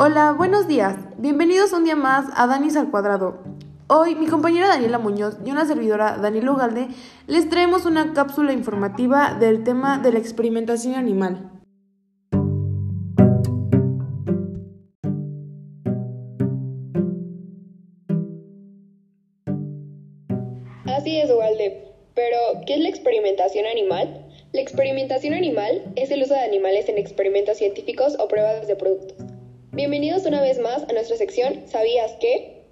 Hola, buenos días. Bienvenidos un día más a Danis al Cuadrado. Hoy mi compañera Daniela Muñoz y una servidora Daniela Ugalde les traemos una cápsula informativa del tema de la experimentación animal. Así es, Ugalde. Pero, ¿qué es la experimentación animal? La experimentación animal es el uso de animales en experimentos científicos o pruebas de productos. Bienvenidos una vez más a nuestra sección ¿Sabías qué?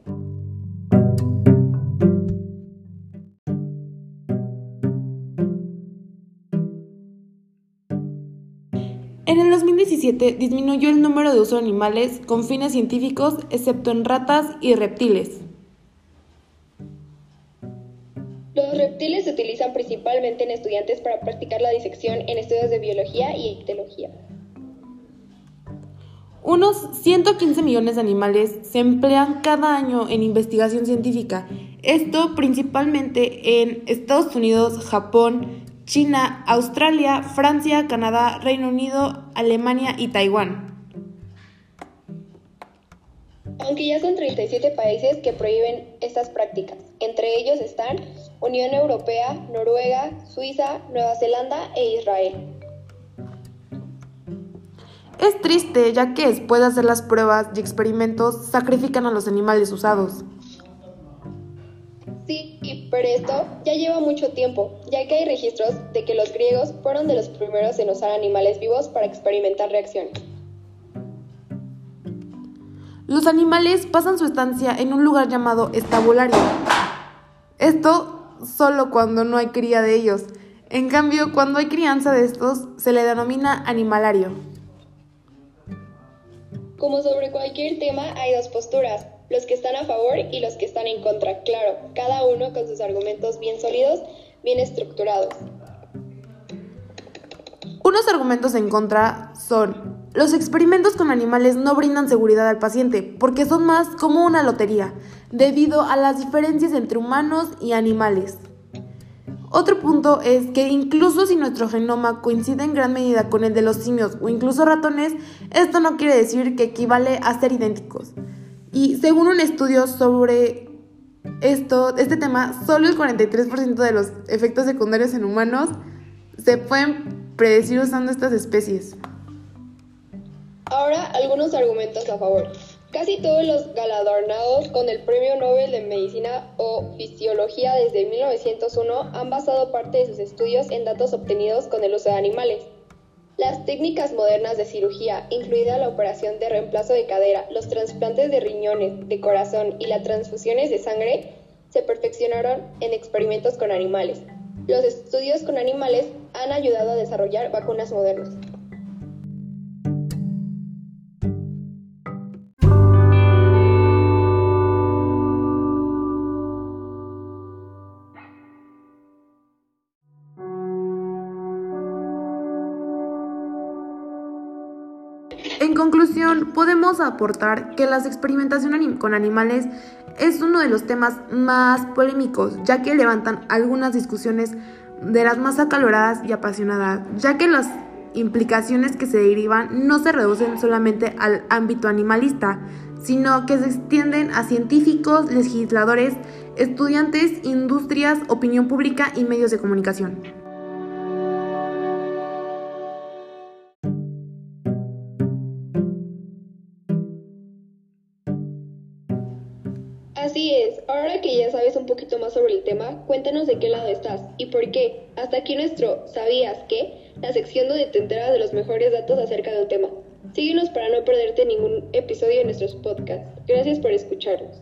En el 2017 disminuyó el número de uso de animales con fines científicos, excepto en ratas y reptiles. Los reptiles se utilizan principalmente en estudiantes para practicar la disección en estudios de biología y ictiología. Unos 115 millones de animales se emplean cada año en investigación científica, esto principalmente en Estados Unidos, Japón, China, Australia, Francia, Canadá, Reino Unido, Alemania y Taiwán. Aunque ya son 37 países que prohíben estas prácticas, entre ellos están Unión Europea, Noruega, Suiza, Nueva Zelanda e Israel. Es triste ya que después de hacer las pruebas y experimentos sacrifican a los animales usados. Sí, pero esto ya lleva mucho tiempo, ya que hay registros de que los griegos fueron de los primeros en usar animales vivos para experimentar reacciones. Los animales pasan su estancia en un lugar llamado estabulario. Esto solo cuando no hay cría de ellos. En cambio, cuando hay crianza de estos, se le denomina animalario. Como sobre cualquier tema, hay dos posturas, los que están a favor y los que están en contra, claro, cada uno con sus argumentos bien sólidos, bien estructurados. Unos argumentos en contra son, los experimentos con animales no brindan seguridad al paciente porque son más como una lotería, debido a las diferencias entre humanos y animales. Otro punto es que incluso si nuestro genoma coincide en gran medida con el de los simios o incluso ratones, esto no quiere decir que equivale a ser idénticos. Y según un estudio sobre esto, este tema, solo el 43% de los efectos secundarios en humanos se pueden predecir usando estas especies. Ahora algunos argumentos a favor. Casi todos los galardonados con el Premio Nobel de Medicina o Fisiología desde 1901 han basado parte de sus estudios en datos obtenidos con el uso de animales. Las técnicas modernas de cirugía, incluida la operación de reemplazo de cadera, los trasplantes de riñones, de corazón y las transfusiones de sangre, se perfeccionaron en experimentos con animales. Los estudios con animales han ayudado a desarrollar vacunas modernas. En conclusión, podemos aportar que la experimentación con animales es uno de los temas más polémicos, ya que levantan algunas discusiones de las más acaloradas y apasionadas, ya que las implicaciones que se derivan no se reducen solamente al ámbito animalista, sino que se extienden a científicos, legisladores, estudiantes, industrias, opinión pública y medios de comunicación. Así es, ahora que ya sabes un poquito más sobre el tema, cuéntanos de qué lado estás y por qué. Hasta aquí nuestro ¿Sabías qué? La sección donde te enteras de los mejores datos acerca del tema. Síguenos para no perderte ningún episodio de nuestros podcasts. Gracias por escucharnos.